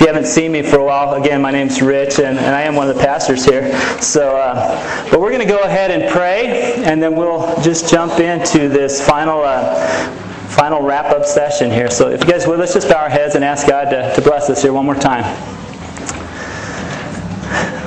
if you haven't seen me for a while, again, my name's Rich, and, and I am one of the pastors here. So, uh, but we're going to go ahead and pray, and then we'll just jump into this final. Uh, final wrap up session here. So, if you guys would, let's just bow our heads and ask God to, to bless us here one more time.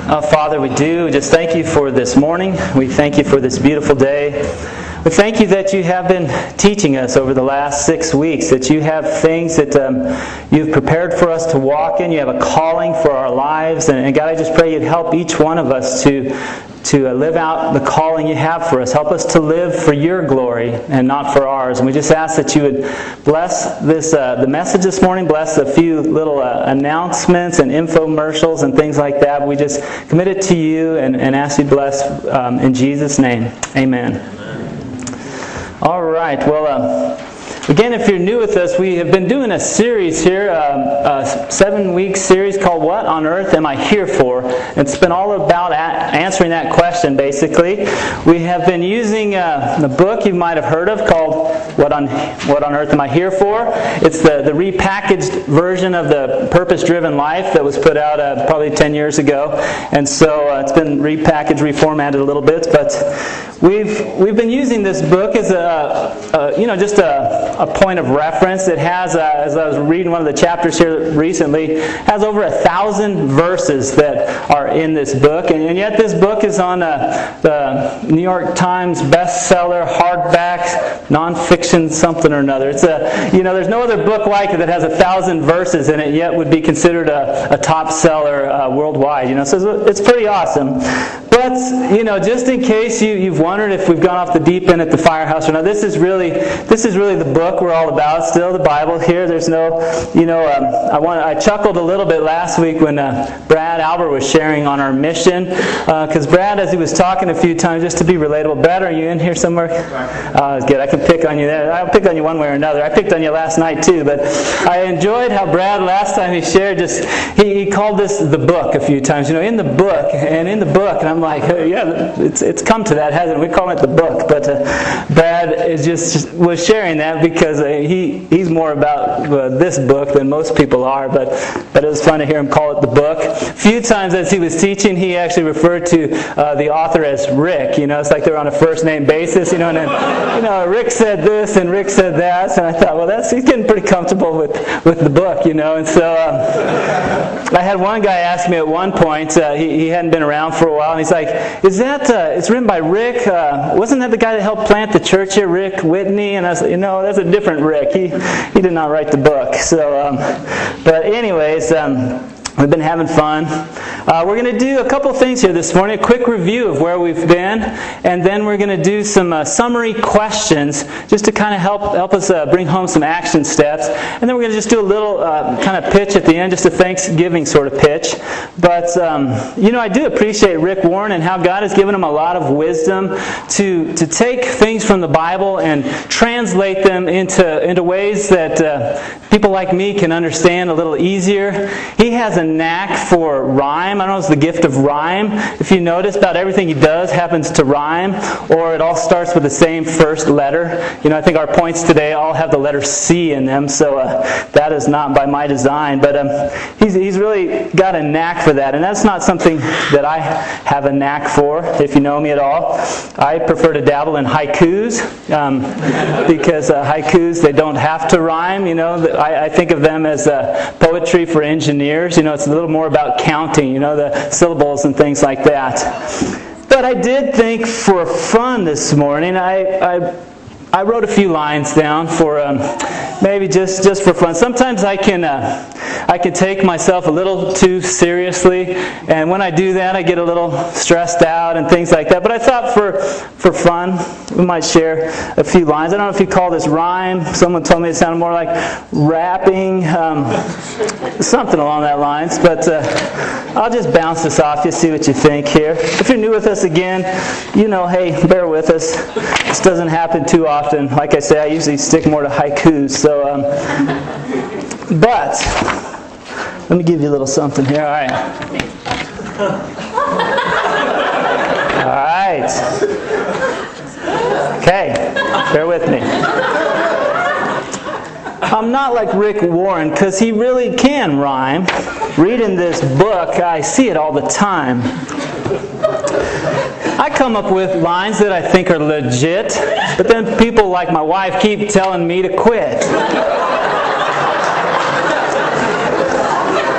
Uh, Father, we do just thank you for this morning. We thank you for this beautiful day. We thank you that you have been teaching us over the last six weeks, that you have things that um, you've prepared for us to walk in. You have a calling for our lives. And, and God, I just pray you'd help each one of us to, to uh, live out the calling you have for us. Help us to live for your glory and not for ours. And we just ask that you would bless this uh, the message this morning, bless a few little uh, announcements and infomercials and things like that. We just commit it to you and, and ask you to bless um, in Jesus' name. Amen. All right. Well, uh, again, if you're new with us, we have been doing a series here, um, a seven week series called What on Earth Am I Here For? It's been all about answering that question, basically. We have been using uh, the book you might have heard of called What on, what on Earth Am I Here For? It's the, the repackaged version of the Purpose Driven Life that was put out uh, probably 10 years ago. And so uh, it's been repackaged, reformatted a little bit, but we've, we've been using this book as a, a you know, just a, a point of reference. It has, uh, as I was reading one of the chapters here recently, has over a thousand verses that are in this book. And, and yet this book is on uh, the New York Times bestseller, hardback, nonfiction something or another. It's a, you know, there's no other book like it that has a thousand verses in it, yet would be considered a, a top seller uh, worldwide. You know, so it's pretty awesome. But, you know, just in case you, you've wondered if we've gone off the deep end at the firehouse or not, this is really this is really the book we're all about. Still, the Bible here. There's no, you know, um, I want I chuckled a little bit last week when uh, Brad Albert was sharing on our mission because uh, Brad, as he was talking a few times, just to be relatable. Brad, are you in here somewhere? Uh, good. I can pick on you there. I'll pick on you one way or another. I picked on you last night too, but I enjoyed how Brad last time he shared just he, he called this the book a few times. You know, in the book and in the book, and I'm like, yeah, it's it's come to that, hasn't it? We call it the book, but uh, Brad is just was sharing that because uh, he he's more about uh, this book than most people are. But but it was fun to hear him call it the book. A few times as he was teaching, he actually referred to uh, the author as Rick. You know, it's like they're on a first name basis. You know, and then, you know Rick said this and Rick said that, and I thought, well, that's he's getting pretty comfortable with with the book. You know, and so um, I had one guy ask me at one point. Uh, he he hadn't been around for a while, and he's like, "Is that uh, it's written by Rick? Uh, wasn't that the guy that helped plant the church here, Rick Whitney?" And I said, "You know, that's a different Rick. He he did not write the book." So, um, but anyways. Um, We've been having fun. Uh, we're going to do a couple things here this morning. A quick review of where we've been, and then we're going to do some uh, summary questions just to kind of help help us uh, bring home some action steps. And then we're going to just do a little uh, kind of pitch at the end, just a Thanksgiving sort of pitch. But um, you know, I do appreciate Rick Warren and how God has given him a lot of wisdom to to take things from the Bible and translate them into into ways that uh, people like me can understand a little easier. He has knack for rhyme. I don't know, it's the gift of rhyme. If you notice, about everything he does happens to rhyme, or it all starts with the same first letter. You know, I think our points today all have the letter C in them, so uh, that is not by my design. But um, he's, he's really got a knack for that, and that's not something that I have a knack for, if you know me at all. I prefer to dabble in haikus, um, because uh, haikus, they don't have to rhyme. You know, I, I think of them as uh, poetry for engineers. You know, it's a little more about counting, you know, the syllables and things like that. But I did think for fun this morning, I, I, I wrote a few lines down for um, maybe just, just for fun. Sometimes I can, uh, I can take myself a little too seriously, and when I do that, I get a little stressed out and things like that. But I thought for, for fun, we might share a few lines. I don't know if you call this rhyme. Someone told me it sounded more like rapping, um, something along that lines. But uh, I'll just bounce this off you, see what you think here. If you're new with us again, you know, hey, bear with us. This doesn't happen too often. Like I say, I usually stick more to haikus. So, um, but let me give you a little something here. All right. All right. Okay, bear with me. I'm not like Rick Warren because he really can rhyme. Reading this book, I see it all the time. I come up with lines that I think are legit, but then people like my wife keep telling me to quit.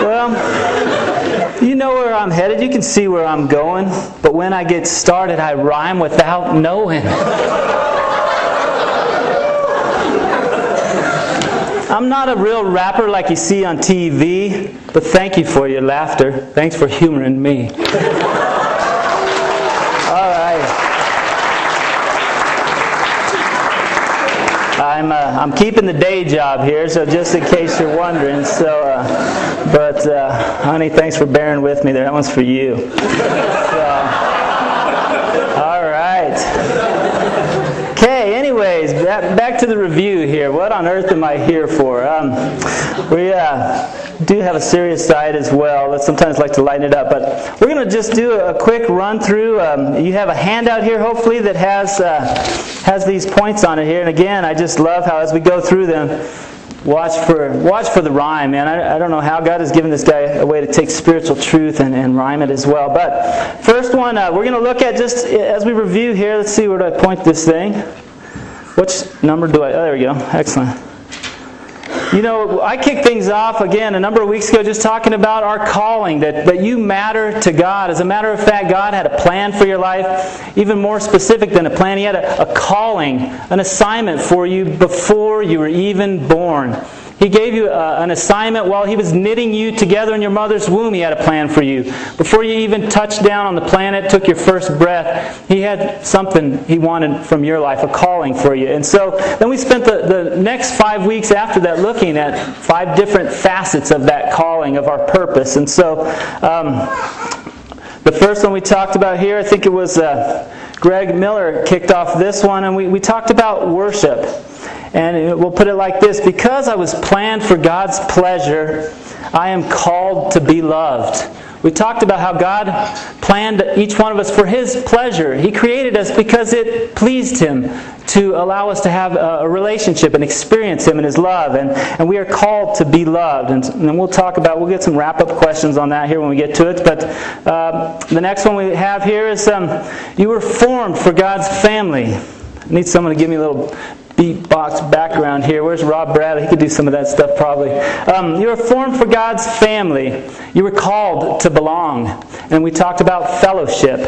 well, you know where I'm headed. You can see where I'm going. But when I get started, I rhyme without knowing. I'm not a real rapper like you see on TV, but thank you for your laughter. Thanks for humoring me. All right. I'm, uh, I'm keeping the day job here, so just in case you're wondering. So, uh, but uh, honey, thanks for bearing with me there. That one's for you. So, all right. Okay, anyways, back, back to the review here. What on earth am I here for? Um, we uh, do have a serious side as well. Let's sometimes like to lighten it up, but we're going to just do a quick run through. Um, you have a handout here, hopefully, that has uh, has these points on it here. And again, I just love how as we go through them, watch for watch for the rhyme, man. I, I don't know how God has given this guy a way to take spiritual truth and, and rhyme it as well. But first one, uh, we're going to look at just as we review here. Let's see where do I point this thing. Which number do I? Oh, there we go. Excellent. You know, I kicked things off again a number of weeks ago just talking about our calling, that, that you matter to God. As a matter of fact, God had a plan for your life, even more specific than a plan. He had a, a calling, an assignment for you before you were even born. He gave you uh, an assignment while He was knitting you together in your mother's womb. He had a plan for you. Before you even touched down on the planet, took your first breath, He had something He wanted from your life, a calling for you. And so then we spent the, the next five weeks after that looking at five different facets of that calling, of our purpose. And so um, the first one we talked about here, I think it was uh, Greg Miller kicked off this one, and we, we talked about worship. And we'll put it like this Because I was planned for God's pleasure, I am called to be loved. We talked about how God planned each one of us for His pleasure. He created us because it pleased Him to allow us to have a relationship and experience Him and His love. And, and we are called to be loved. And, and we'll talk about, we'll get some wrap up questions on that here when we get to it. But um, the next one we have here is um, you were formed for God's family. I need someone to give me a little beatbox background here. Where's Rob Bradley? He could do some of that stuff probably. Um, you were formed for God's family. You were called to belong. And we talked about fellowship.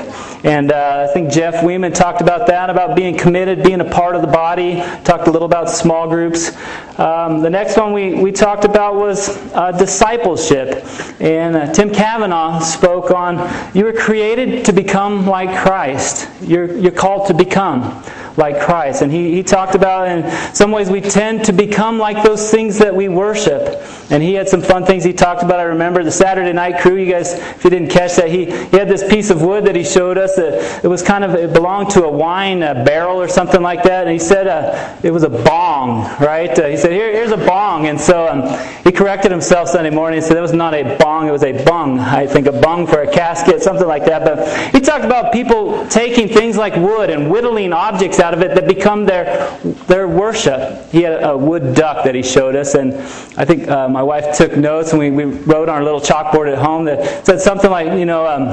And uh, I think Jeff Weeman talked about that, about being committed, being a part of the body. Talked a little about small groups. Um, the next one we, we talked about was uh, discipleship. And uh, Tim Kavanaugh spoke on you were created to become like Christ. You're, you're called to become like Christ. And he, he talked about in some ways we tend to become like those things that we worship. And he had some fun things he talked about. I remember the Saturday night crew, you guys, if you didn't catch that, he, he had this piece of wood that he showed us. That it was kind of, it belonged to a wine a barrel or something like that. And he said uh, it was a bong, right? Uh, he said, Here, here's a bong. And so um, he corrected himself Sunday morning and said it was not a bong, it was a bung. I think a bung for a casket, something like that. But he talked about people taking things like wood and whittling objects out out of it that become their, their worship. He had a wood duck that he showed us, and I think uh, my wife took notes, and we, we wrote on our little chalkboard at home that said something like, you know, um,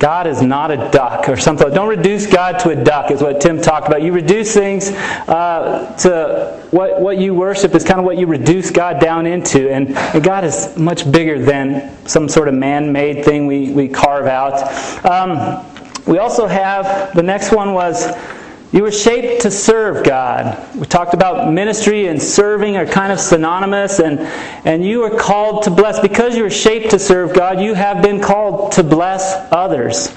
God is not a duck or something. Don't reduce God to a duck, is what Tim talked about. You reduce things uh, to what, what you worship is kind of what you reduce God down into. And, and God is much bigger than some sort of man made thing we, we carve out. Um, we also have the next one was you were shaped to serve God. We talked about ministry and serving are kind of synonymous, and, and you are called to bless. Because you were shaped to serve God, you have been called to bless others.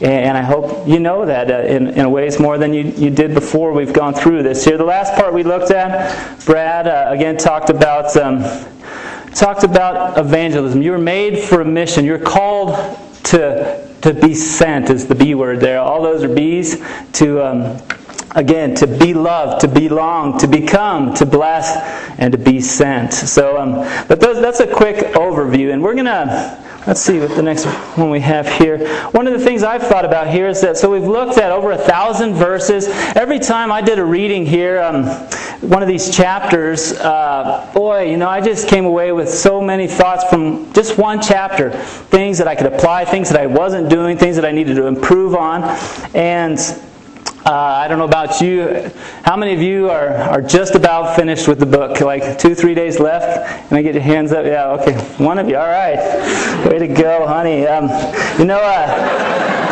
And I hope you know that uh, in, in ways more than you, you did before we've gone through this here. The last part we looked at, Brad uh, again talked about um, talked about evangelism. You were made for a mission. You're called to to be sent is the B word there. All those are B's to um, again to be loved, to belong, to become, to bless, and to be sent. So, um, but those, that's a quick overview, and we're gonna. Let's see what the next one we have here. One of the things I've thought about here is that so we've looked at over a thousand verses. Every time I did a reading here, um, one of these chapters, uh, boy, you know, I just came away with so many thoughts from just one chapter. Things that I could apply, things that I wasn't doing, things that I needed to improve on. And uh, I don't know about you. How many of you are, are just about finished with the book? Like two, three days left? Can I get your hands up? Yeah, okay. One of you. All right. Way to go, honey. Um, you know, uh,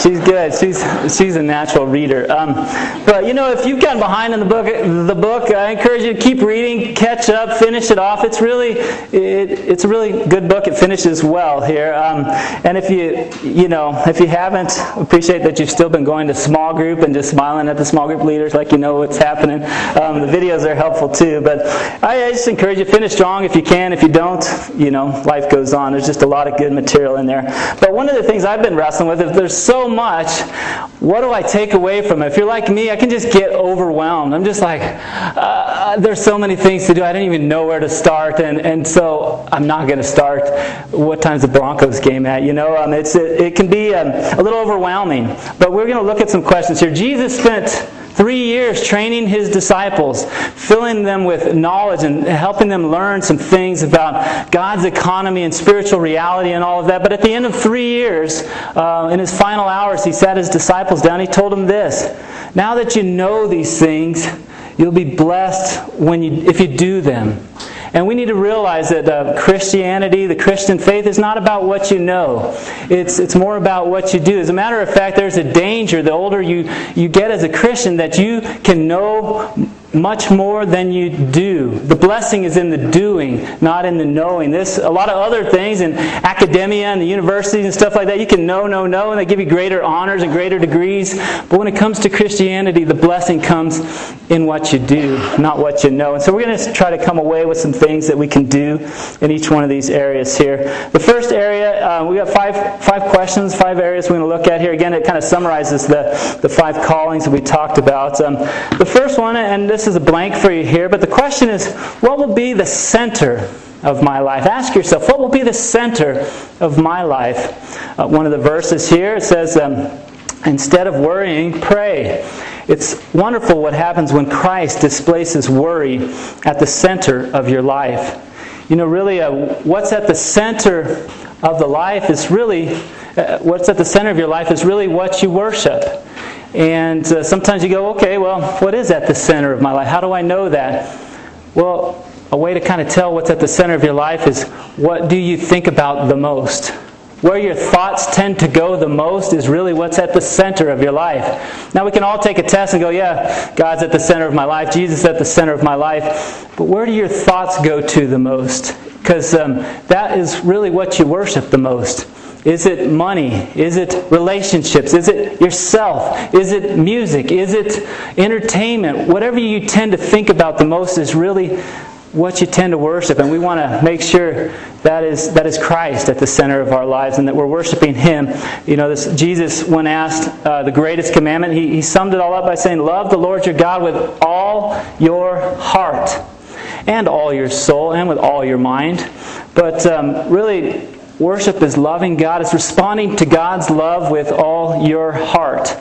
she's good. She's she's a natural reader. Um, but you know, if you've gotten behind in the book, the book, I encourage you to keep reading, catch up, finish it off. It's really it, it's a really good book. It finishes well here. Um, and if you you know if you haven't, appreciate that you've still been going to small group and just smiling at the small group leaders like you know what's happening. Um, the videos are helpful too. But I, I just encourage you finish strong if you can. If you don't, you know, life goes on. There's just a lot of good material in there. But one of the things I've been wrestling with is there's so much. What do I take away from it? If you're like me, I can just get overwhelmed. I'm just like, uh, there's so many things to do. I don't even know where to start, and, and so I'm not going to start. What time's the Broncos game at? You know, um, it's it, it can be um, a little overwhelming. But we're going to look at some questions here. Jesus spent three years training his disciples, filling them with knowledge and helping them learn some things about God's economy and spiritual reality and all of that. But at the end of three years, uh, in his final hours, he sat his disciples down. He told them this Now that you know these things, you'll be blessed when you, if you do them. And we need to realize that uh, Christianity, the Christian faith, is not about what you know. It's, it's more about what you do. As a matter of fact, there's a danger the older you, you get as a Christian that you can know much more than you do. The blessing is in the doing, not in the knowing. This a lot of other things in academia and the universities and stuff like that. You can know, know, know, and they give you greater honors and greater degrees. But when it comes to Christianity, the blessing comes in what you do, not what you know. And so we're going to try to come away with some things that we can do in each one of these areas here. The first area, uh, we got five five questions, five areas we're going to look at here. Again, it kind of summarizes the the five callings that we talked about. Um, the first one, and this is a blank for you here, but the question is what will be the center of my life? Ask yourself, what will be the center of my life? Uh, one of the verses here says, um, instead of worrying, pray. It's wonderful what happens when Christ displaces worry at the center of your life. You know, really, uh, what's at the center of the life is really, uh, what's at the center of your life is really what you worship. And uh, sometimes you go, okay, well, what is at the center of my life? How do I know that? Well, a way to kind of tell what's at the center of your life is what do you think about the most? Where your thoughts tend to go the most is really what's at the center of your life. Now, we can all take a test and go, yeah, God's at the center of my life, Jesus at the center of my life. But where do your thoughts go to the most? Because um, that is really what you worship the most. Is it money? Is it relationships? Is it yourself? Is it music? Is it entertainment? Whatever you tend to think about the most is really what you tend to worship. And we want to make sure that is, that is Christ at the center of our lives and that we're worshiping Him. You know, this, Jesus, when asked uh, the greatest commandment, he, he summed it all up by saying, Love the Lord your God with all your heart and all your soul and with all your mind. But um, really, Worship is loving God, it's responding to God's love with all your heart.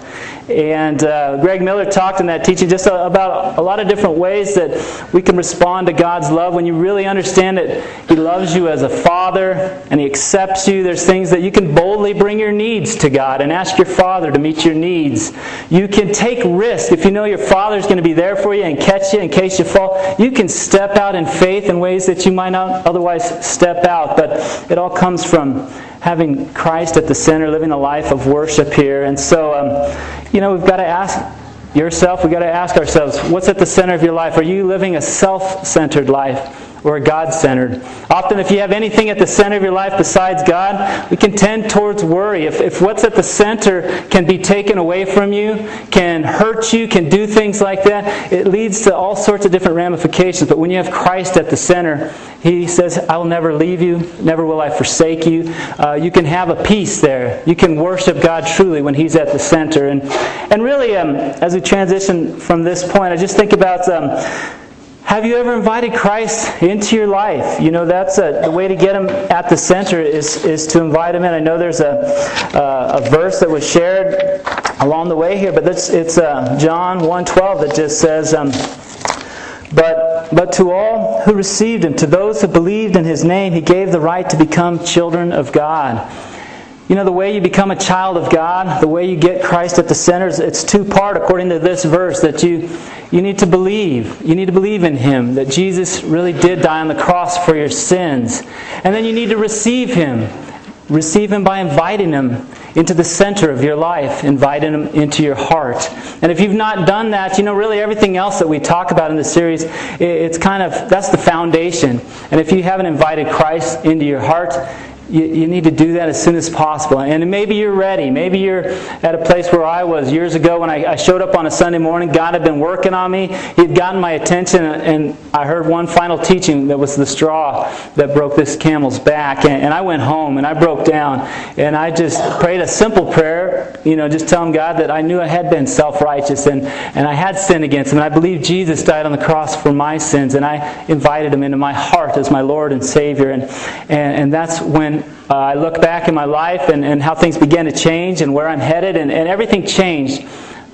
And uh, Greg Miller talked in that teaching just about a lot of different ways that we can respond to God's love when you really understand that He loves you as a father and He accepts you. There's things that you can boldly bring your needs to God and ask your Father to meet your needs. You can take risk if you know your Father's going to be there for you and catch you in case you fall. You can step out in faith in ways that you might not otherwise step out. But it all comes from having Christ at the center, living a life of worship here. And so, um, you know, we've got to ask yourself, we've got to ask ourselves, what's at the center of your life? Are you living a self centered life? Or God centered. Often, if you have anything at the center of your life besides God, we can tend towards worry. If, if what's at the center can be taken away from you, can hurt you, can do things like that, it leads to all sorts of different ramifications. But when you have Christ at the center, He says, I will never leave you, never will I forsake you. Uh, you can have a peace there. You can worship God truly when He's at the center. And, and really, um, as we transition from this point, I just think about. Um, have you ever invited Christ into your life? You know, that's a, the way to get him at the center is, is to invite him in. I know there's a, uh, a verse that was shared along the way here, but it's, it's uh, John 1.12 that just says, um, But, but to all who received him, to those who believed in his name, he gave the right to become children of God. You know, the way you become a child of God, the way you get Christ at the center, it's two part according to this verse that you, you need to believe. You need to believe in Him, that Jesus really did die on the cross for your sins. And then you need to receive Him. Receive Him by inviting Him into the center of your life, inviting Him into your heart. And if you've not done that, you know, really everything else that we talk about in the series, it's kind of, that's the foundation. And if you haven't invited Christ into your heart, you, you, need to do that as soon as possible. And maybe you're ready. Maybe you're at a place where I was years ago when I, I, showed up on a Sunday morning. God had been working on me. He had gotten my attention, and I heard one final teaching that was the straw that broke this camel's back. And, and I went home and I broke down. And I just prayed a simple prayer, you know, just telling God that I knew I had been self righteous and, and I had sinned against Him. And I believe Jesus died on the cross for my sins. And I invited Him into my heart as my Lord and Savior. And, and, and that's when uh, I look back in my life and, and how things began to change and where I'm headed, and, and everything changed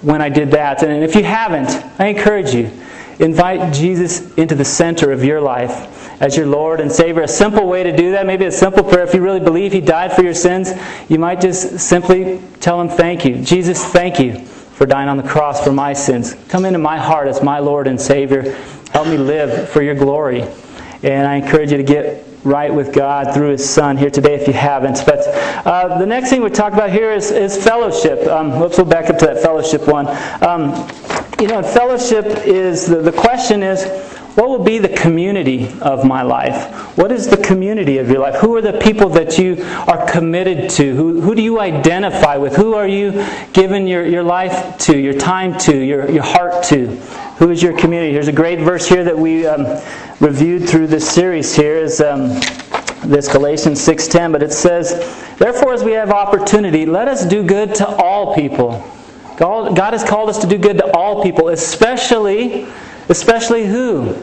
when I did that. And if you haven't, I encourage you. Invite Jesus into the center of your life as your Lord and Savior. A simple way to do that, maybe a simple prayer. If you really believe He died for your sins, you might just simply tell Him, Thank you. Jesus, thank you for dying on the cross for my sins. Come into my heart as my Lord and Savior. Help me live for your glory. And I encourage you to get right with God through His Son here today if you haven't. But uh, the next thing we talk about here is, is fellowship. Um, let's go back up to that fellowship one. Um, you know, fellowship is the, the question is what will be the community of my life? What is the community of your life? Who are the people that you are committed to? Who, who do you identify with? Who are you giving your, your life to, your time to, your, your heart to? Who is your community? There's a great verse here that we um, reviewed through this series here is um, this Galatians 6:10, but it says, "Therefore as we have opportunity, let us do good to all people." God, God has called us to do good to all people, especially especially who?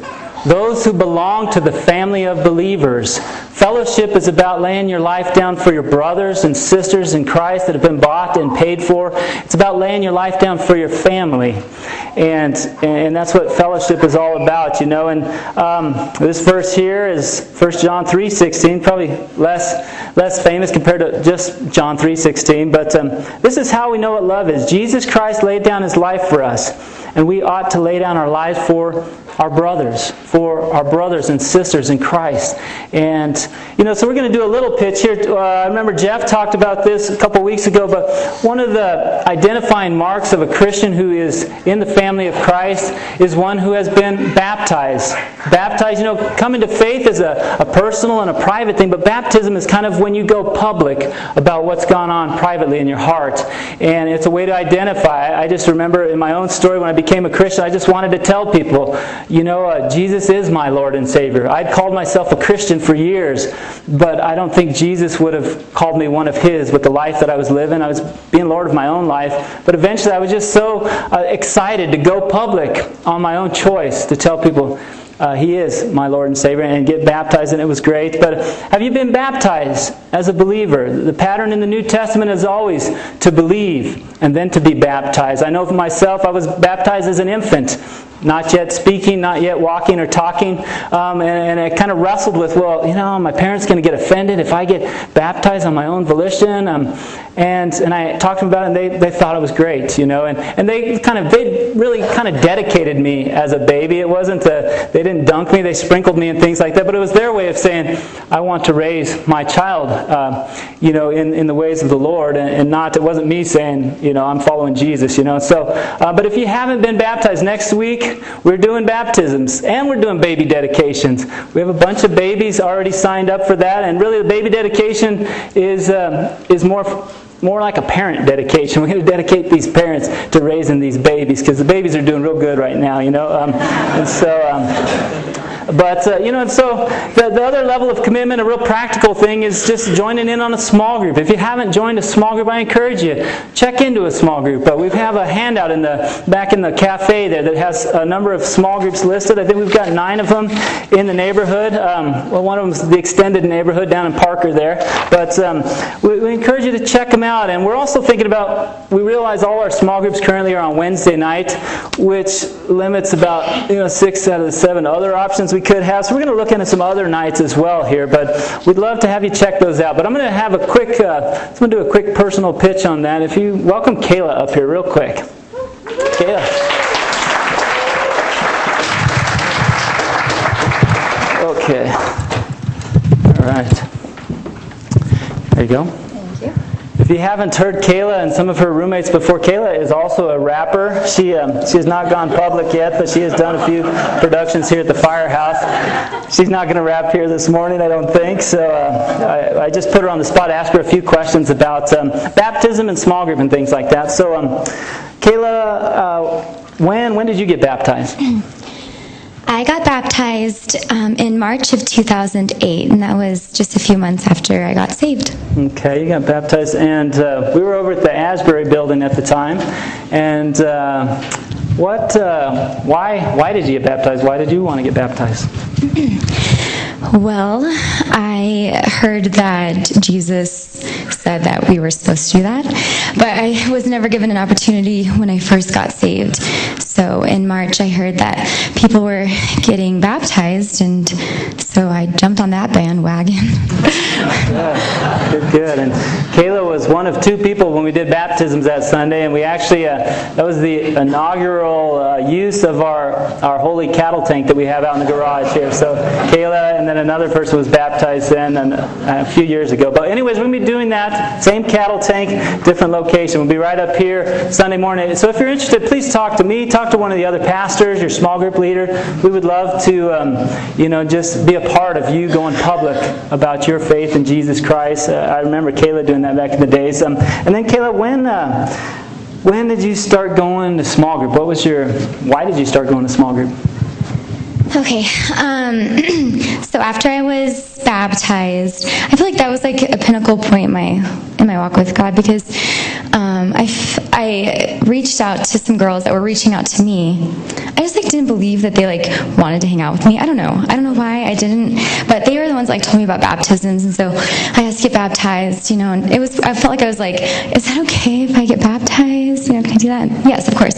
Those who belong to the family of believers. Fellowship is about laying your life down for your brothers and sisters in Christ that have been bought and paid for. It's about laying your life down for your family. And, and that's what fellowship is all about, you know. And um, this verse here is 1 John 3.16, probably less, less famous compared to just John 3.16. But um, this is how we know what love is. Jesus Christ laid down his life for us. And we ought to lay down our lives for our brothers, for our brothers and sisters in Christ. And, you know, so we're going to do a little pitch here. Uh, I remember Jeff talked about this a couple weeks ago, but one of the identifying marks of a Christian who is in the family of Christ is one who has been baptized. Baptized, you know, coming to faith is a, a personal and a private thing, but baptism is kind of when you go public about what's gone on privately in your heart. And it's a way to identify. I just remember in my own story when I became a Christian, I just wanted to tell people, you know, uh, Jesus is my Lord and Savior. I'd called myself a Christian for years, but I don't think Jesus would have called me one of His with the life that I was living. I was being Lord of my own life, but eventually I was just so uh, excited to go public on my own choice to tell people, uh, he is my Lord and Savior, and get baptized, and it was great. But have you been baptized as a believer? The pattern in the New Testament is always to believe and then to be baptized. I know for myself, I was baptized as an infant not yet speaking, not yet walking or talking. Um, and, and, I kind of wrestled with, well, you know, my parents going to get offended if I get baptized on my own volition. Um, and and I talked to them about it, and they, they thought it was great, you know. And, and they kind of they really kind of dedicated me as a baby. It wasn't a, they didn't dunk me, they sprinkled me and things like that. But it was their way of saying, I want to raise my child, uh, you know, in, in the ways of the Lord, and, and, not it wasn't me saying, you know, I'm following Jesus, you know. So, uh, but if you haven't been baptized next week we're doing baptisms and we're doing baby dedications. We have a bunch of babies already signed up for that, and really the baby dedication is um, is more more like a parent dedication. We're going to dedicate these parents to raising these babies because the babies are doing real good right now, you know. Um, and so. Um, but, uh, you know, and so the, the other level of commitment, a real practical thing, is just joining in on a small group. If you haven't joined a small group, I encourage you, check into a small group. But we have a handout in the back in the cafe there that has a number of small groups listed. I think we've got nine of them in the neighborhood. Um, well, one of them is the extended neighborhood down in Parker there. But um, we, we encourage you to check them out. And we're also thinking about, we realize all our small groups currently are on Wednesday night, which limits about you know six out of the seven other options we could have. So we're going to look into some other nights as well here, but we'd love to have you check those out. But I'm going to have a quick, uh, I'm going to do a quick personal pitch on that. If you welcome Kayla up here real quick. Kayla. Okay. All right. There you go. If you haven't heard Kayla and some of her roommates before, Kayla is also a rapper. She, um, she has not gone public yet, but she has done a few productions here at the Firehouse. She's not going to rap here this morning, I don't think. So uh, I, I, just put her on the spot, asked her a few questions about um, baptism and small group and things like that. So, um, Kayla, uh, when when did you get baptized? I got baptized um, in March of 2008, and that was just a few months after I got saved. Okay, you got baptized, and uh, we were over at the Asbury building at the time. And uh, what? Uh, why? Why did you get baptized? Why did you want to get baptized? Well, I heard that Jesus said that we were supposed to do that, but I was never given an opportunity when I first got saved. So in March, I heard that people were getting baptized, and so I jumped on that bandwagon. good, good. And Kayla was one of two people when we did baptisms that Sunday, and we actually uh, that was the inaugural uh, use of our our holy cattle tank that we have out in the garage here. So Kayla and then another person was baptized then and, uh, a few years ago. But anyways, we'll be doing that. Same cattle tank, different location. We'll be right up here Sunday morning. So if you're interested, please talk to me. Talk to one of the other pastors, your small group leader. We would love to, um, you know, just be a part of you going public about your faith in Jesus Christ. Uh, I remember Kayla doing that back in the days. Um, and then Kayla, when. Uh, when did you start going to small group? What was your, why did you start going to small group? Okay, um, so after I was baptized, I feel like that was like a pinnacle point in my in my walk with God because um, I, f- I reached out to some girls that were reaching out to me. I just like didn't believe that they like wanted to hang out with me. I don't know. I don't know why I didn't, but they were the ones like told me about baptisms, and so I had to get baptized. You know, and it was I felt like I was like, is that okay if I get baptized? Know, can I do that? Yes, of course.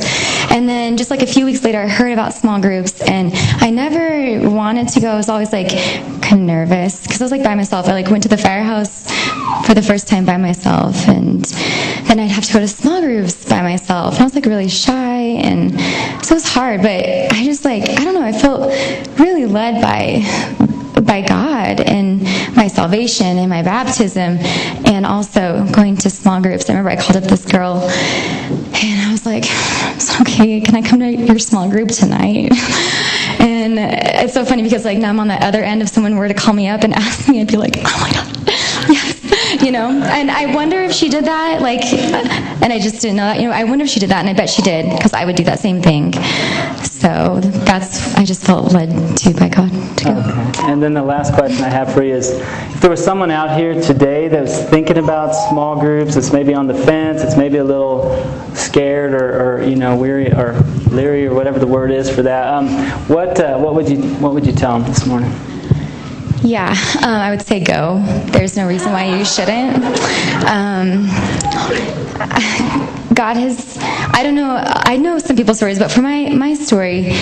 And then just like a few weeks later, I heard about small groups, and I never wanted to go. I was always like kind of nervous because I was like by myself. I like went to the firehouse for the first time by myself, and then I'd have to go to small groups by myself. And I was like really shy, and so it was hard. But I just like I don't know. I felt really led by by God and my salvation and my baptism, and also going to small groups. I remember I called up this girl, and I was like, "Okay, can I come to your small group tonight?" And it's so funny because like now I'm on the other end. If someone were to call me up and ask me, I'd be like, "Oh my God, yes." you know? And i wonder if she did that like and i just didn't know that you know i wonder if she did that and i bet she did because i would do that same thing. So that's i just felt led to by god to go. Okay. and then the last question i have for you is if there was someone out here today that was thinking about small groups it's maybe on the fence it's maybe a little scared or, or you know weary or leery or whatever the word is for that um, what uh, what would you what would you tell them this morning yeah, um, I would say go. There's no reason why you shouldn't. Um, God has, I don't know, I know some people's stories, but for my, my story,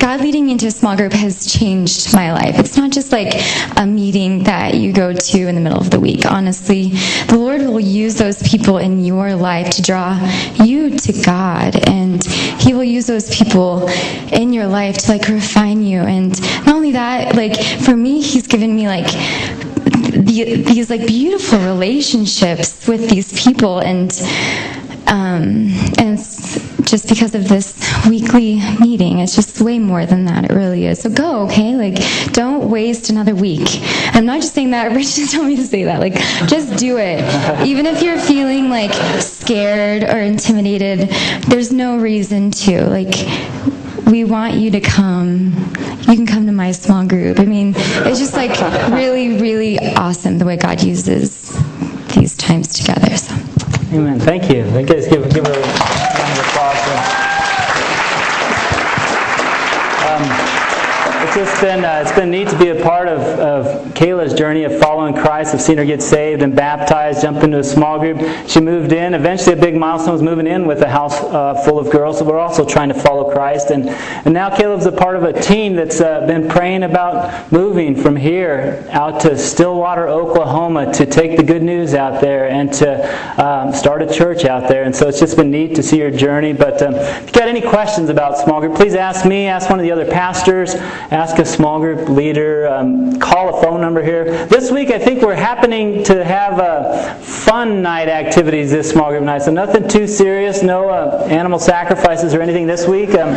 God leading me into a small group has changed my life. It's not just like a meeting that you go to in the middle of the week. Honestly, the Lord will use those people in your life to draw you to God, and He will use those people in your life to like refine you. And not only that, like for me, He's given me like the, these like beautiful relationships with these people, and um, and just because of this weekly meeting. It's just way more than that. It really is. So go, okay? Like, don't waste another week. I'm not just saying that. Rich just told me to say that. Like, just do it. Even if you're feeling like scared or intimidated, there's no reason to. Like, we want you to come. You can come to my small group. I mean, it's just like really, really awesome the way God uses these times together. So. Amen. Thank you. You guys give, give just been uh, it's been neat to be a part of, of Kayla's journey of following Christ. I've seen her get saved and baptized, jump into a small group. She moved in. Eventually, a big milestone was moving in with a house uh, full of girls. So we're also trying to follow Christ. And and now Kayla's a part of a team that's uh, been praying about moving from here out to Stillwater, Oklahoma, to take the good news out there and to um, start a church out there. And so it's just been neat to see your journey. But um, if you got any questions about small group, please ask me, ask one of the other pastors, ask a small group leader, um, call a phone number here. This week, I think we're happening to have uh, fun night activities this small group night. So nothing too serious, no uh, animal sacrifices or anything this week. Um,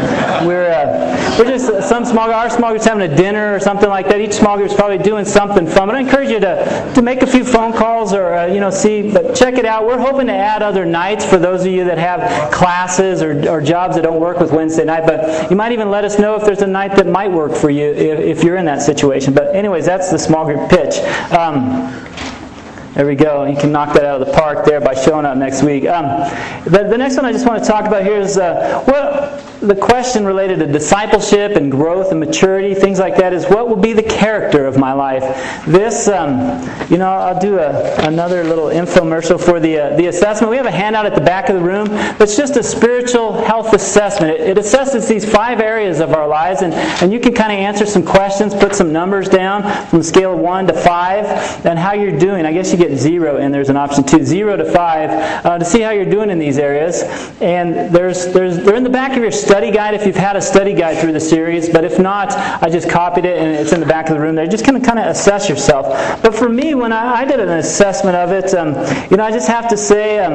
we're uh, we're just some small our small group's having a dinner or something like that. Each small group's probably doing something fun. But I encourage you to to make a few phone calls or uh, you know see, but check it out. We're hoping to add other nights for those of you that have classes or, or jobs that don't work with Wednesday night. But you might even let us know if there's a night that might work for you if, if you're in that situation. But anyways, that's the small group pitch. Um, there we go. You can knock that out of the park there by showing up next week. Um, the, the, next one I just want to talk about here is uh, what the question related to discipleship and growth and maturity, things like that, is what will be the character of my life? This, um, you know, I'll do a, another little infomercial for the, uh, the assessment. We have a handout at the back of the room that's just a spiritual health assessment. It, it assesses these five areas of our lives, and, and you can kind of answer some questions, put some numbers down from a scale of 1 to 5, and how you're doing. I guess you get 0, and there's an option too 0 to 5, uh, to see how you're doing in these areas. And there's, there's, they're in the back of your study guide if you've had a study guide through the series, but if not, I just copied it and it's in the back of the room there. Just kind of kind of assess yourself. But for me, when I, I did an assessment of it, um, you know, I just have to say, um,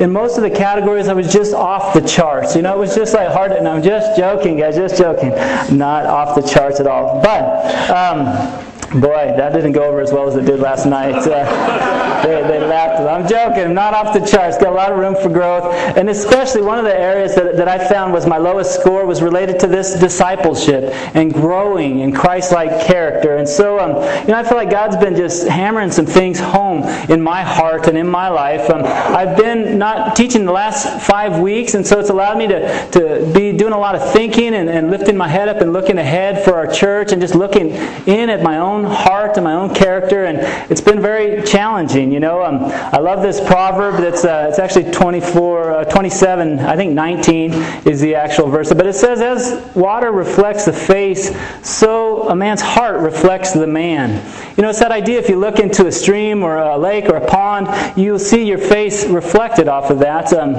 in most of the categories, I was just off the charts. You know, it was just like hard, and I'm just joking, guys, just joking. Not off the charts at all. But, um, Boy, that didn't go over as well as it did last night. Uh, they, they laughed. I'm joking. I'm not off the charts. Got a lot of room for growth. And especially one of the areas that, that I found was my lowest score was related to this discipleship and growing in Christ-like character. And so, um, you know, I feel like God's been just hammering some things home in my heart and in my life. Um, I've been not teaching the last five weeks, and so it's allowed me to, to be doing a lot of thinking and, and lifting my head up and looking ahead for our church and just looking in at my own heart and my own character, and it's been very challenging. You know, um, I love this proverb. That's uh, it's actually 24, uh, 27. I think 19 is the actual verse, but it says, "As water reflects the face, so a man's heart reflects the man." You know, it's that idea. If you look into a stream or a lake or a pond, you'll see your face reflected off of that. Um,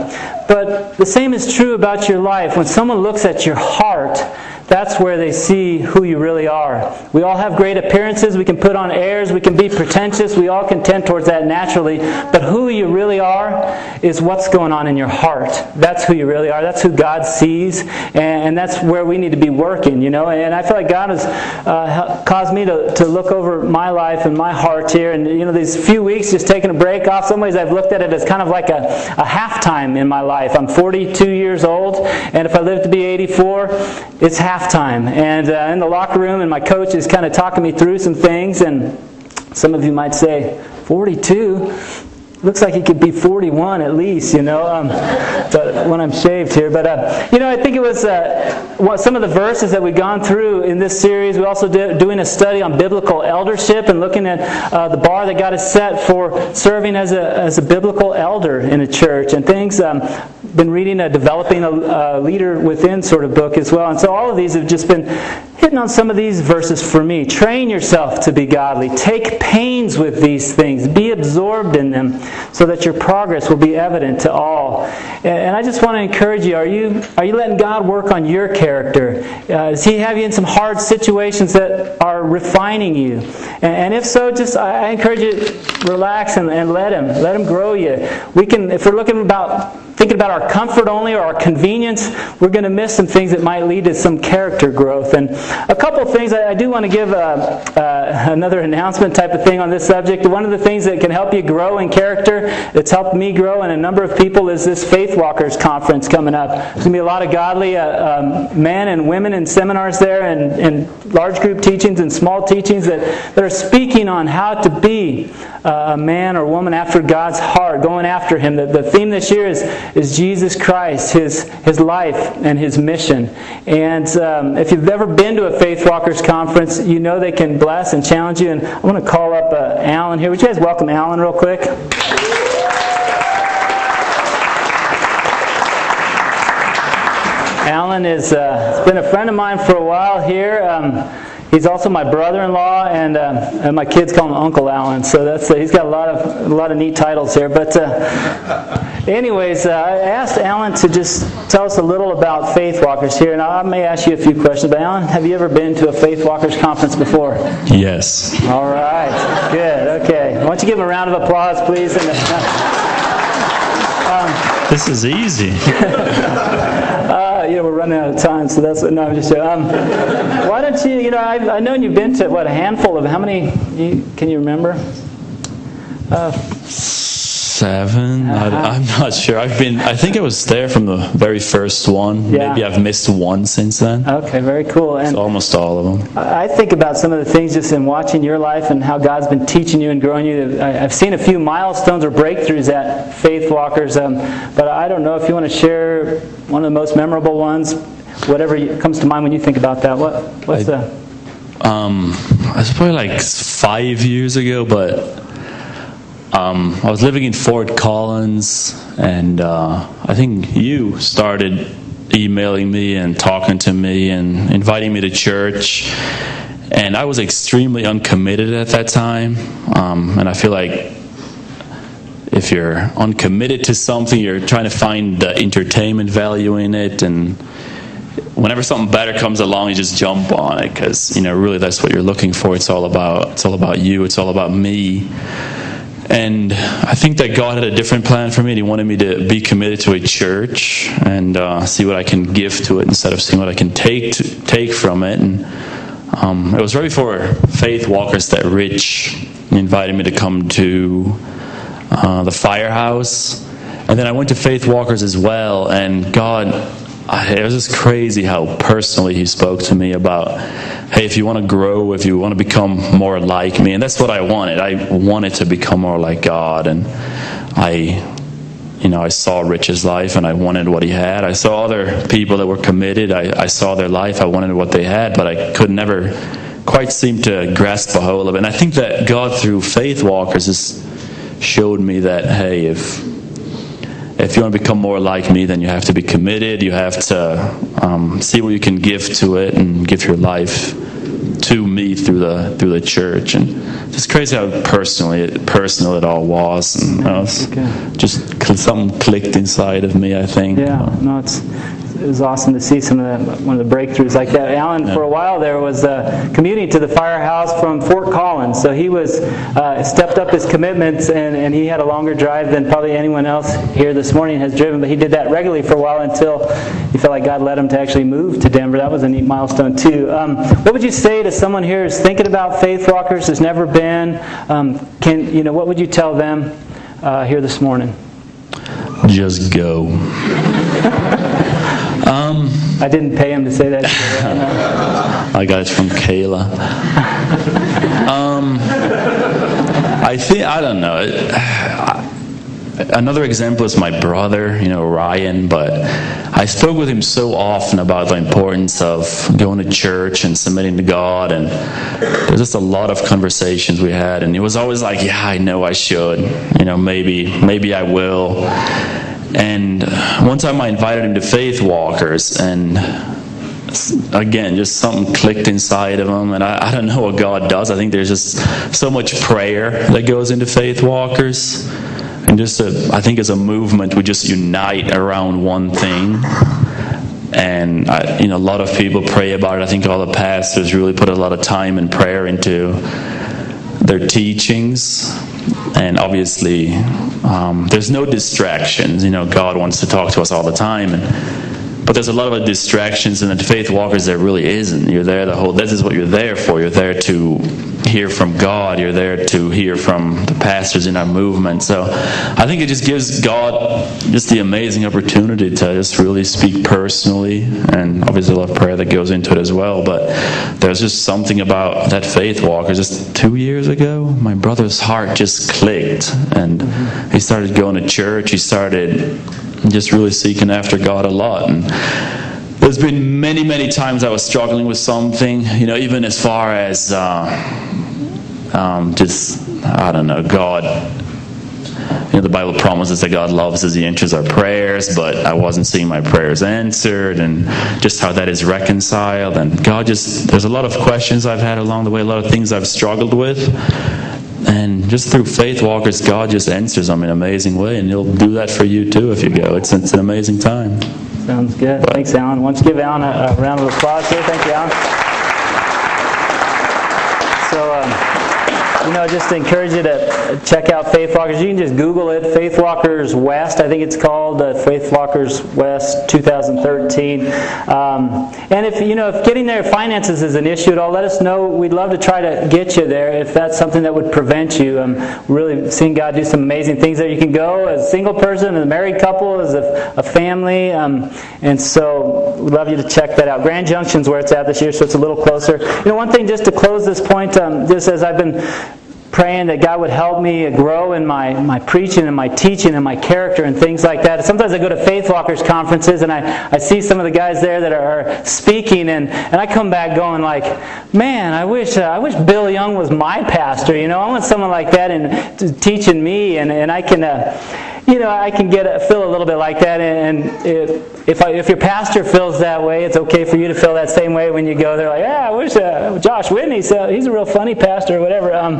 but the same is true about your life. When someone looks at your heart that's where they see who you really are. We all have great appearances. We can put on airs. We can be pretentious. We all can tend towards that naturally. But who you really are is what's going on in your heart. That's who you really are. That's who God sees. And that's where we need to be working, you know. And I feel like God has uh, caused me to, to look over my life and my heart here. And, you know, these few weeks just taking a break off, some ways I've looked at it as kind of like a, a halftime in my life. I'm 42 years old. And if I live to be 84, it's half halftime, and uh, in the locker room, and my coach is kind of talking me through some things, and some of you might say, 42? looks like he could be 41 at least, you know, um, but when I'm shaved here. But, uh, you know, I think it was uh, what, some of the verses that we've gone through in this series. We're also doing a study on biblical eldership and looking at uh, the bar that God has set for serving as a, as a biblical elder in a church and things. Um, been reading a developing a, a leader within sort of book as well. And so all of these have just been hitting on some of these verses for me. Train yourself to be godly. Take pains with these things. Be absorbed in them so that your progress will be evident to all. And I just want to encourage you, are you, are you letting God work on your character? Uh, does He have you in some hard situations that are refining you? And, and if so, just I encourage you, relax and, and let Him. Let Him grow you. We can, if we're looking about thinking about our comfort only or our convenience, we're going to miss some things that might lead to some character growth. And a couple things I, I do want to give uh, uh, another announcement type of thing on this subject. One of the things that can help you grow in character, it's helped me grow and a number of people, is this Faith Walkers conference coming up. There's going to be a lot of godly uh, um, men and women in seminars there and, and large group teachings and small teachings that, that are speaking on how to be uh, a man or woman after God's heart, going after Him. The, the theme this year is is Jesus Christ, his, his life, and his mission. And um, if you've ever been to a Faith Walkers conference, you know they can bless and challenge you. And I want to call up uh, Alan here. Would you guys welcome Alan real quick? Alan has uh, been a friend of mine for a while here. Um, he's also my brother-in-law, and, uh, and my kids call him Uncle Alan. So that's uh, he's got a lot of a lot of neat titles here. But uh, anyways, uh, I asked Alan to just tell us a little about Faith Walkers here, and I may ask you a few questions. But Alan, have you ever been to a Faith Walkers conference before? Yes. All right, good. Okay, why don't you give him a round of applause, please? And, um, this is easy. you know, we're running out of time, so that's no. I'm just um, why don't you? You know, I've, I know you've been to what a handful of how many? You, can you remember? Uh, seven. Uh-huh. I, am not sure. I've been. I think I was there from the very first one. Yeah. Maybe I've missed one since then. Okay, very cool. And so almost all of them. I think about some of the things just in watching your life and how God's been teaching you and growing you. I've seen a few milestones or breakthroughs at Faith Walkers, um, but I don't know if you want to share one of the most memorable ones. Whatever comes to mind when you think about that. What what's I, the um, it's probably like five years ago, but um, I was living in Fort Collins, and uh, I think you started emailing me and talking to me and inviting me to church. And I was extremely uncommitted at that time. Um, and I feel like if you're uncommitted to something, you're trying to find the entertainment value in it. And whenever something better comes along, you just jump on it because, you know, really that's what you're looking for. It's all about, it's all about you, it's all about me. And I think that God had a different plan for me. He wanted me to be committed to a church and uh, see what I can give to it instead of seeing what I can take to, take from it. And um, it was right before Faith Walkers that Rich invited me to come to uh, the firehouse. And then I went to Faith Walkers as well. And God it was just crazy how personally he spoke to me about, hey, if you want to grow, if you want to become more like me, and that's what I wanted. I wanted to become more like God, and I, you know, I saw Rich's life, and I wanted what he had. I saw other people that were committed. I, I saw their life. I wanted what they had, but I could never quite seem to grasp a hold of it. And I think that God, through faith walkers, just showed me that, hey, if if you want to become more like me, then you have to be committed. You have to um, see what you can give to it and give your life to me through the through the church. And it's crazy how personally personal it all was. And you know, okay. just something clicked inside of me. I think. Yeah. No, it's it was awesome to see some of the, one of the breakthroughs like that. Alan, yeah. for a while there, was uh, commuting to the firehouse from Fort Collins, so he was uh, stepped up his commitments, and, and he had a longer drive than probably anyone else here this morning has driven. But he did that regularly for a while until he felt like God led him to actually move to Denver. That was a neat milestone too. Um, what would you say to someone here who's thinking about faith walkers, has never been? Um, can you know what would you tell them uh, here this morning? Just go. Um, I didn't pay him to say that. I got it from Kayla. Um, I think I don't know. Another example is my brother, you know, Ryan. But I spoke with him so often about the importance of going to church and submitting to God, and there's just a lot of conversations we had. And he was always like, "Yeah, I know I should. You know, maybe, maybe I will." And uh, one time I invited him to Faith Walkers, and again, just something clicked inside of him. And I, I, don't know what God does. I think there's just so much prayer that goes into Faith Walkers. And just, a, I think as a movement, we just unite around one thing. And I, you know, a lot of people pray about it. I think all the pastors really put a lot of time and prayer into their teachings and obviously um, there's no distractions. You know god wants to talk to us all the time. And but there's a lot of distractions in the faith walkers. There really isn't. You're there the whole this is what you're there for. You're there to hear from god you're there to hear from the pastors in our movement so i think it just gives god just the amazing opportunity to just really speak personally and obviously a lot of prayer that goes into it as well but there's just something about that faith walker just two years ago my brother's heart just clicked and he started going to church he started just really seeking after God a lot. And there's been many, many times I was struggling with something, you know, even as far as uh, um, just, I don't know, God. You know, the Bible promises that God loves us, He answers our prayers, but I wasn't seeing my prayers answered, and just how that is reconciled. And God just, there's a lot of questions I've had along the way, a lot of things I've struggled with. And just through faith walkers, God just answers them in an amazing way, and He'll do that for you too if you go. It's, it's an amazing time. Sounds good. Thanks, Alan. Why don't you give Alan a, a round of applause here? Thank you, Alan. So, um, you know, just encourage you to check out Faith Walkers. You can just Google it, Faith Walkers West, I think it's called, uh, Faith Walkers West 2013. Um, and if, you know, if getting there finances is an issue at all, let us know. We'd love to try to get you there if that's something that would prevent you. Um, really seeing God do some amazing things there. You can go as a single person, as a married couple, as a, a family. Um, and so we'd love you to check that out. Grand Junction's where it's at this year, so it's a little closer. You know, one thing just to close this point, um, just as I've been praying that God would help me grow in my, my preaching and my teaching and my character and things like that. Sometimes I go to Faith Walkers conferences and I, I see some of the guys there that are speaking and, and I come back going like, man, I wish uh, I wish Bill Young was my pastor. You know, I want someone like that and teaching me and, and I can, uh, you know, I can get a, feel a little bit like that and, and it, if, I, if your pastor feels that way, it's okay for you to feel that same way when you go there. Like, yeah, I wish uh, Josh Whitney, so he's a real funny pastor or whatever. Um,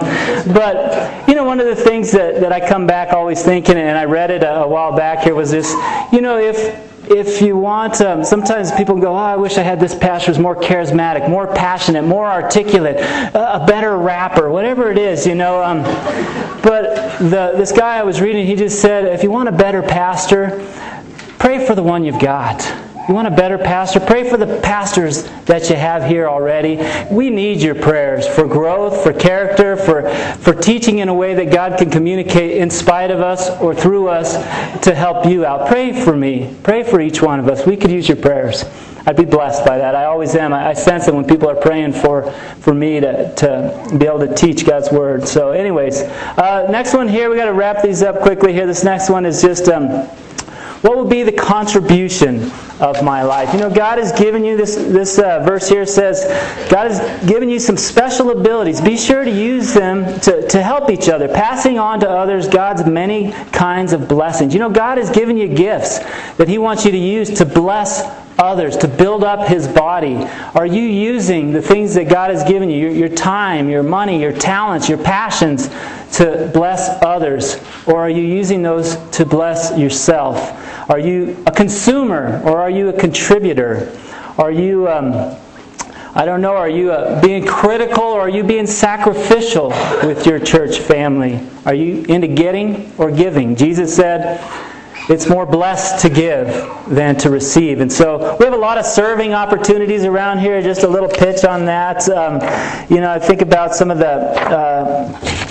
but, you know, one of the things that, that I come back always thinking, and I read it a, a while back here, was this, you know, if if you want, um, sometimes people go, oh, I wish I had this pastor who's more charismatic, more passionate, more articulate, a better rapper, whatever it is, you know. Um, but the, this guy I was reading, he just said, if you want a better pastor, Pray for the one you've got. You want a better pastor? Pray for the pastors that you have here already. We need your prayers for growth, for character, for, for teaching in a way that God can communicate in spite of us or through us to help you out. Pray for me. Pray for each one of us. We could use your prayers. I'd be blessed by that. I always am. I, sense it when people are praying for, for me to, to be able to teach God's Word. So, anyways, uh, next one here, we got to wrap these up quickly here. This next one is just. Um, what would be the contribution of my life? You know, God has given you this, this uh, verse here says, God has given you some special abilities. Be sure to use them to, to help each other, passing on to others God's many kinds of blessings. You know, God has given you gifts that He wants you to use to bless others, to build up His body? Are you using the things that God has given you, your, your, time, your money, your talents, your passions, to bless others? Or are you using those to bless yourself? Are you a consumer or are you a contributor? Are you. Um, I don't know, are you uh, being critical or are you being sacrificial with your church family? Are you into getting or giving? Jesus said, it's more blessed to give than to receive. And so we have a lot of serving opportunities around here. Just a little pitch on that. Um, you know, I think about some of the. Uh,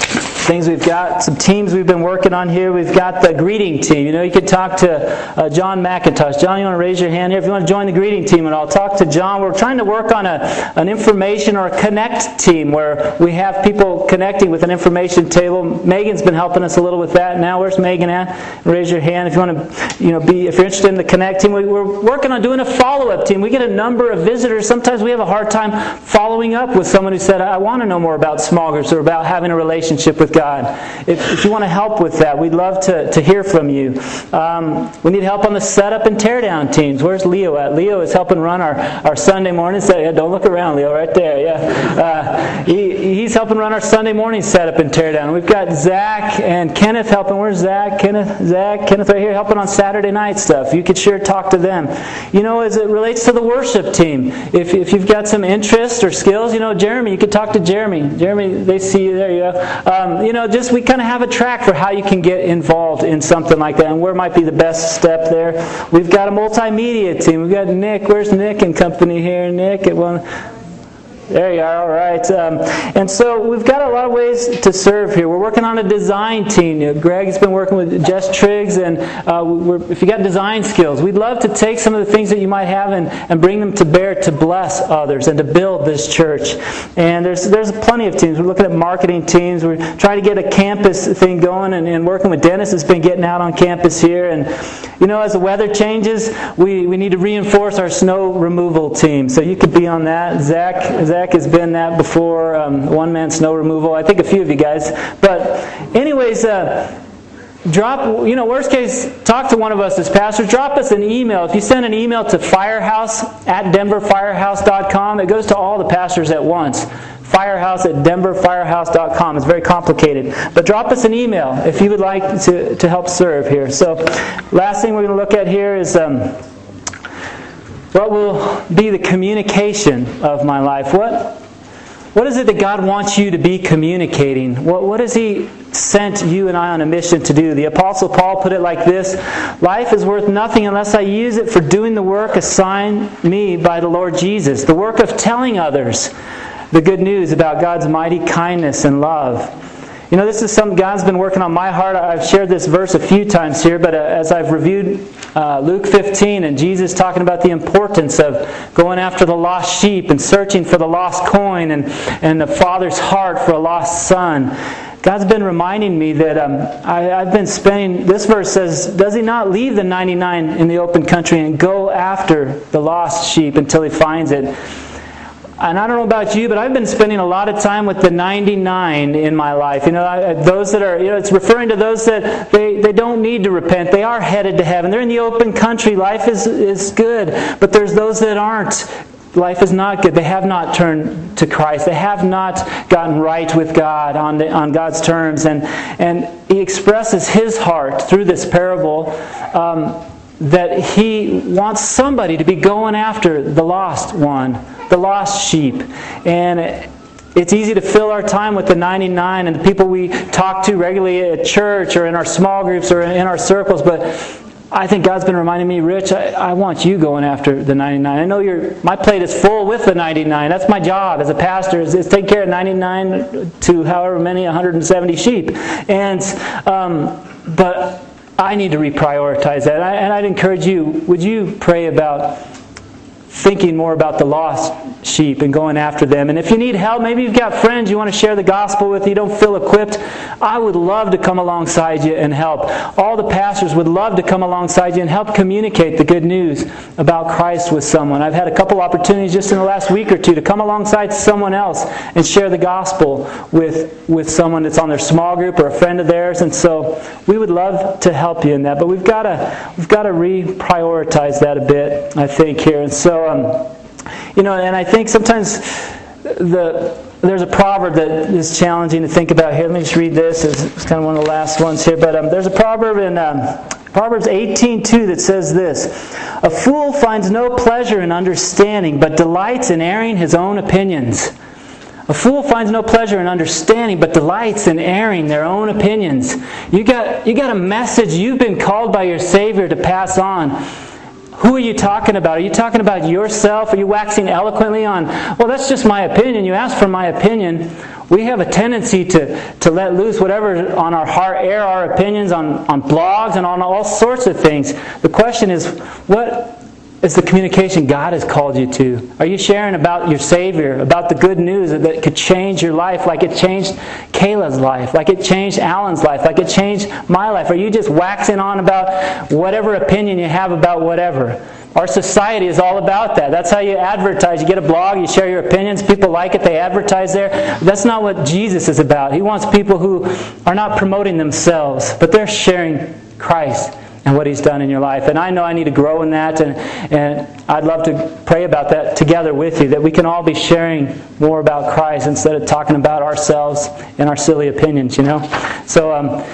things we've got, some teams we've been working on here. We've got the greeting team. You know, you could talk to uh, John McIntosh. John, you want to raise your hand here if you want to join the greeting team, and I'll talk to John. We're trying to work on a, an information or a connect team where we have people connecting with an information table. Megan's been helping us a little with that. Now, where's Megan at? Raise your hand if you want to, you know, be if you're interested in the connect team. We, we're working on doing a follow-up team. We get a number of visitors. Sometimes we have a hard time following up with someone who said, "I want to know more about small groups or about having a relationship with God. If, if you want to help with that, we'd love to, to hear from you. Um, we need help on the setup and teardown teams. Where's Leo at? Leo is helping run our, our Sunday morning set. Yeah, don't look around, Leo, right there. Yeah, uh, he, he's helping run our Sunday morning setup and teardown. We've got Zach and Kenneth helping. Where's Zach? Kenneth, Zach, Kenneth, right here helping on Saturday night stuff. You could sure talk to them. You know, as it relates to the worship team, if, if you've got some interest or skills, you know, Jeremy, you could talk to Jeremy. Jeremy, they see you there. You go. Um, you know, just we kind of have a track for how you can get involved in something like that and where might be the best step there. We've got a multimedia team. We've got Nick. Where's Nick and company here? Nick at one. There you are, all right. Um, and so we've got a lot of ways to serve here. We're working on a design team. You know, Greg's been working with Jess Triggs, and uh, if you got design skills, we'd love to take some of the things that you might have and, and bring them to bear to bless others and to build this church. And there's, there's plenty of teams. We're looking at marketing teams. We're trying to get a campus thing going, and, and working with Dennis has been getting out on campus here. And, you know, as the weather changes, we, we need to reinforce our snow removal team. So you could be on that. Zach, Zach has been that before, um, one man snow removal. I think a few of you guys. But, anyways, uh, drop, you know, worst case, talk to one of us as pastors. Drop us an email. If you send an email to firehouse at denverfirehouse.com, it goes to all the pastors at once. Firehouse at denverfirehouse.com. It's very complicated. But drop us an email if you would like to, to help serve here. So, last thing we're going to look at here is. Um, what will be the communication of my life? What, what is it that God wants you to be communicating? What, what has He sent you and I on a mission to do? The Apostle Paul put it like this Life is worth nothing unless I use it for doing the work assigned me by the Lord Jesus, the work of telling others the good news about God's mighty kindness and love. You know, this is something God's been working on my heart. I've shared this verse a few times here, but uh, as I've reviewed uh, Luke 15 and Jesus talking about the importance of going after the lost sheep and searching for the lost coin and, and the Father's heart for a lost son, God's been reminding me that um, I, have been spending, this verse says, Does he not leave the 99 in the open country and go after the lost sheep until he finds it? And I don't know about you, but I've been spending a lot of time with the 99 in my life. You know, I, those that are, you know, it's referring to those that they, they don't need to repent. They are headed to heaven. They're in the open country. Life is, is good. But there's those that aren't. Life is not good. They have not turned to Christ. They have not gotten right with God on, the, on God's terms. And, and He expresses His heart through this parable. Um, that he wants somebody to be going after the lost one, the lost sheep. And it's easy to fill our time with the 99 and the people we talk to regularly at church or in our small groups or in our circles, but I think God's been reminding me, Rich, I, I want you going after the 99. I know your my plate is full with the 99. That's my job as a pastor is, is take care of 99 to however many 170 sheep. And um, but I need to reprioritize that. And I'd encourage you, would you pray about thinking more about the lost sheep and going after them. And if you need help, maybe you've got friends you want to share the gospel with, you don't feel equipped, I would love to come alongside you and help. All the pastors would love to come alongside you and help communicate the good news about Christ with someone. I've had a couple opportunities just in the last week or two to come alongside someone else and share the gospel with, with someone that's on their small group or a friend of theirs. And so we would love to help you in that. But we've got to, we've got to reprioritize that a bit, I think, here. And so um, you know, and I think sometimes the there's a proverb that is challenging to think about here. Let me just read this. It's, it's kind of one of the last ones here, but um, there's a proverb in um, Proverbs 18:2 that says this: "A fool finds no pleasure in understanding, but delights in airing his own opinions." A fool finds no pleasure in understanding, but delights in airing their own opinions. You got, you got a message you've been called by your Savior to pass on. Who are you talking about? Are you talking about yourself? Are you waxing eloquently on, well, that's just my opinion. You asked for my opinion. We have a tendency to, to let loose whatever on our heart, air our opinions on, on blogs and on all sorts of things. The question is, what is the communication God has called you to? Are you sharing about your Savior, about the good news that could change your life like it changed Kayla's life, like it changed Alan's life, like it changed my life? Are you just waxing on about whatever opinion you have about whatever? Our society is all about that. That's how you advertise. You get a blog, you share your opinions, people like it, they advertise there. That's not what Jesus is about. He wants people who are not promoting themselves, but they're sharing Christ and what He's done in your life. And I know I need to grow in that, and, and I'd love to pray about that together with you, that we can all be sharing more about Christ instead of talking about ourselves and our silly opinions, you know? So, um,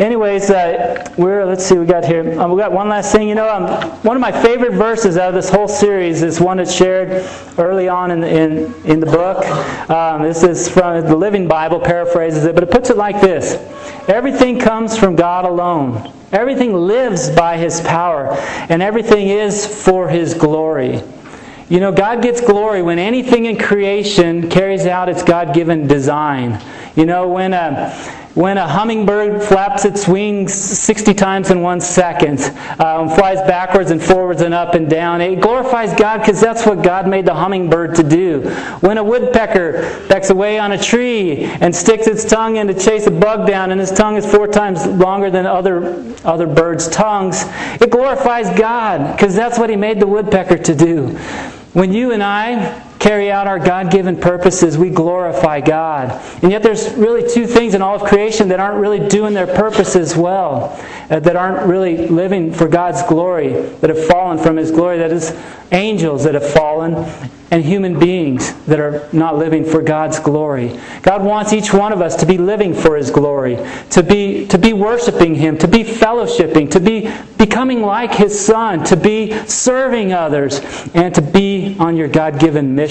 anyways, uh, we're, let's see, we got here. Um, we got one last thing. You know, um, one of my favorite verses out of this whole series is one that's shared early on in, in, in the book. Um, this is from the Living Bible, paraphrases it, but it puts it like this Everything comes from God alone. Everything lives by His power, and everything is for His glory. you know, God gets glory when anything in creation carries out its God given design. You know, when a, when a hummingbird flaps its wings 60 times in one second, um, flies backwards and forwards and up and down, it glorifies God because that's what God made the hummingbird to do. When a woodpecker pecks away on a tree and sticks its tongue in to chase a bug down, and his tongue is four times longer than other, other birds' tongues, it glorifies God because that's what He made the woodpecker to do. When you and I carry out our God given purposes, we glorify God. And yet, there's really two things in all of creation that aren't really doing their purposes well, uh, that aren't really living for God's glory, that have fallen from His glory. That is, angels that have fallen, and human beings that are not living for God's glory. God wants each one of us to be living for His glory, to be, to be worshiping Him, to be fellowshipping, to be becoming like His Son, to be serving others, and to be on your God given mission.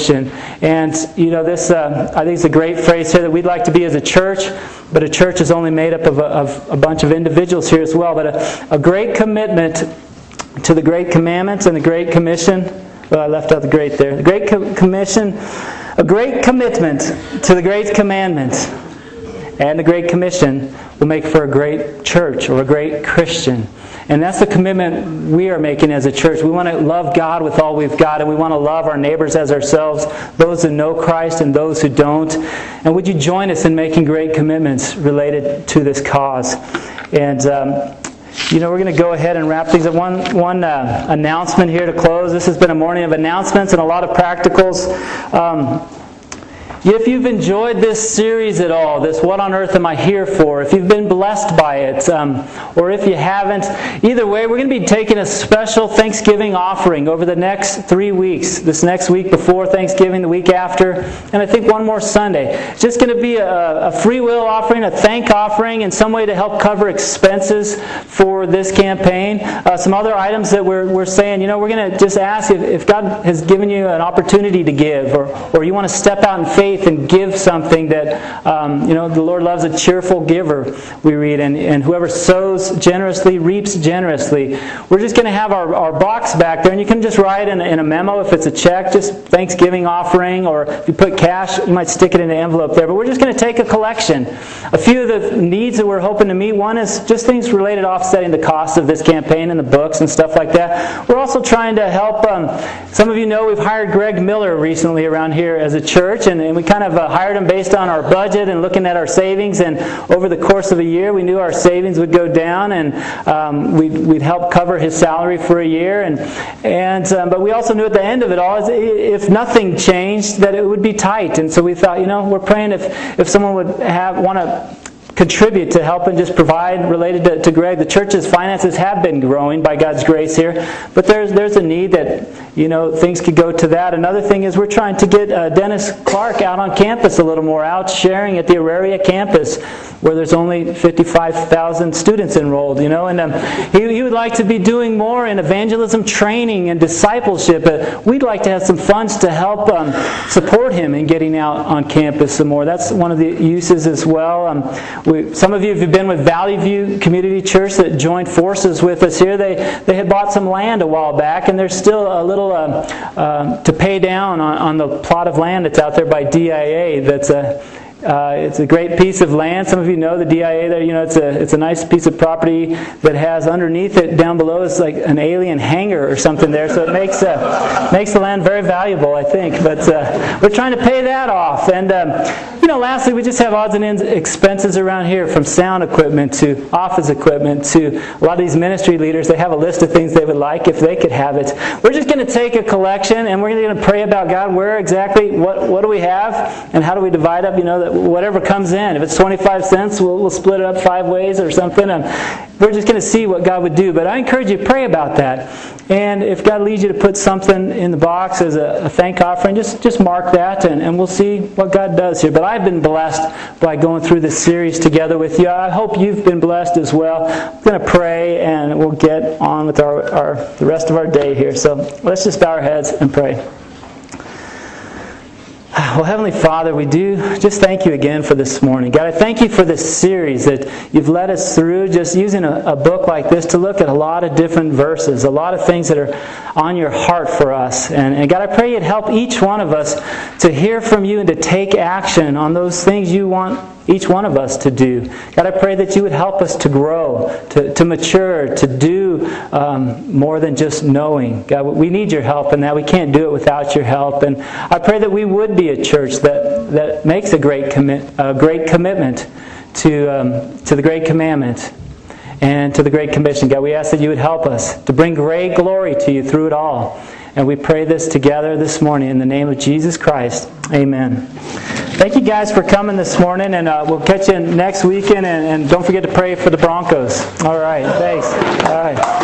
And, you know, this, uh, I think it's a great phrase here that we'd like to be as a church, but a church is only made up of a, of a bunch of individuals here as well. But a, a great commitment to the Great Commandments and the Great Commission. Well, I left out the great there. The Great Commission, a great commitment to the Great Commandments and the Great Commission will make for a great church or a great Christian. And that's the commitment we are making as a church. We want to love God with all we've got, and we want to love our neighbors as ourselves, those who know Christ and those who don't. And would you join us in making great commitments related to this cause? And um, you know, we're going to go ahead and wrap things up. One, one uh, announcement here to close. This has been a morning of announcements and a lot of practicals. Um, if you've enjoyed this series at all, this What on Earth Am I Here For, if you've been blessed by it, um, or if you haven't, either way, we're going to be taking a special Thanksgiving offering over the next three weeks. This next week before Thanksgiving, the week after, and I think one more Sunday. It's just going to be a, a free will offering, a thank offering, in some way to help cover expenses for this campaign. Uh, some other items that we're, we're saying, you know, we're going to just ask if, if God has given you an opportunity to give, or, or you want to step out in faith faith and give something that, um, you know, the Lord loves a cheerful giver, we read, and, and whoever sows generously reaps generously. We're just going to have our, our box back there, and you can just write in, in a memo if it's a check, just Thanksgiving offering, or if you put cash, you might stick it in the envelope there. But we're just going to take a collection. A few of the needs that we're hoping to meet one is just things related offsetting the cost of this campaign and the books and stuff like that. We're also trying to help. Um, some of you know we've hired Greg Miller recently around here as a church, and, and we kind of uh, hired him based on our budget and looking at our savings. And over the course of a year, we knew our savings would go down, and um, we'd, we'd help cover his salary for a year. And and um, but we also knew at the end of it all, if nothing changed, that it would be tight. And so we thought, you know, we're praying if if someone would have want to contribute to help and just provide related to, to Greg. The church's finances have been growing by God's grace here, but there's there's a need that you know things could go to that. Another thing is we're trying to get uh, Dennis Clark out on campus a little more, out sharing at the Auraria campus where there's only 55,000 students enrolled, you know, and um, he, he would like to be doing more in evangelism training and discipleship. But we'd like to have some funds to help um, support him in getting out on campus some more. That's one of the uses as well. Um, we, some of you have been with Valley View Community Church that joined forces with us here. They, they had bought some land a while back, and there's still a little uh, uh, to pay down on, on the plot of land that's out there by DIA that's a uh, it's a great piece of land. Some of you know the DIA there. You know, it's a it's a nice piece of property that has underneath it down below is like an alien hangar or something there. So it makes uh, makes the land very valuable, I think. But uh, we're trying to pay that off. And um, you know, lastly, we just have odds and ends expenses around here, from sound equipment to office equipment to a lot of these ministry leaders. They have a list of things they would like if they could have it. We're just going to take a collection and we're going to pray about God. Where exactly? What what do we have? And how do we divide up? You know whatever comes in. If it's 25 cents, we'll, we'll split it up five ways or something. And we're just going to see what God would do. But I encourage you to pray about that. And if God leads you to put something in the box as a, a thank offering, just, just mark that and, and we'll see what God does here. But I've been blessed by going through this series together with you. I hope you've been blessed as well. I'm going to pray and we'll get on with our, our, the rest of our day here. So let's just bow our heads and pray. Well, Heavenly Father, we do just thank you again for this morning. God, I thank you for this series that you've led us through, just using a, a, book like this to look at a lot of different verses, a lot of things that are on your heart for us. And, and God, I pray you'd help each one of us to hear from you and to take action on those things you want each one of us to do. God, I pray that you would help us to grow, to, to mature, to do um, more than just knowing. God, we need your help in that. We can't do it without your help. And I pray that we would be a church that, that makes a great, commit, a great commitment to, um, to the great commandment and to the Great Commission. God, we ask that you would help us to bring great glory to you through it all. And we pray this together this morning in the name of Jesus Christ. Amen. Thank you guys for coming this morning, and uh, we'll catch you next weekend. And, and don't forget to pray for the Broncos. All right, thanks. All right.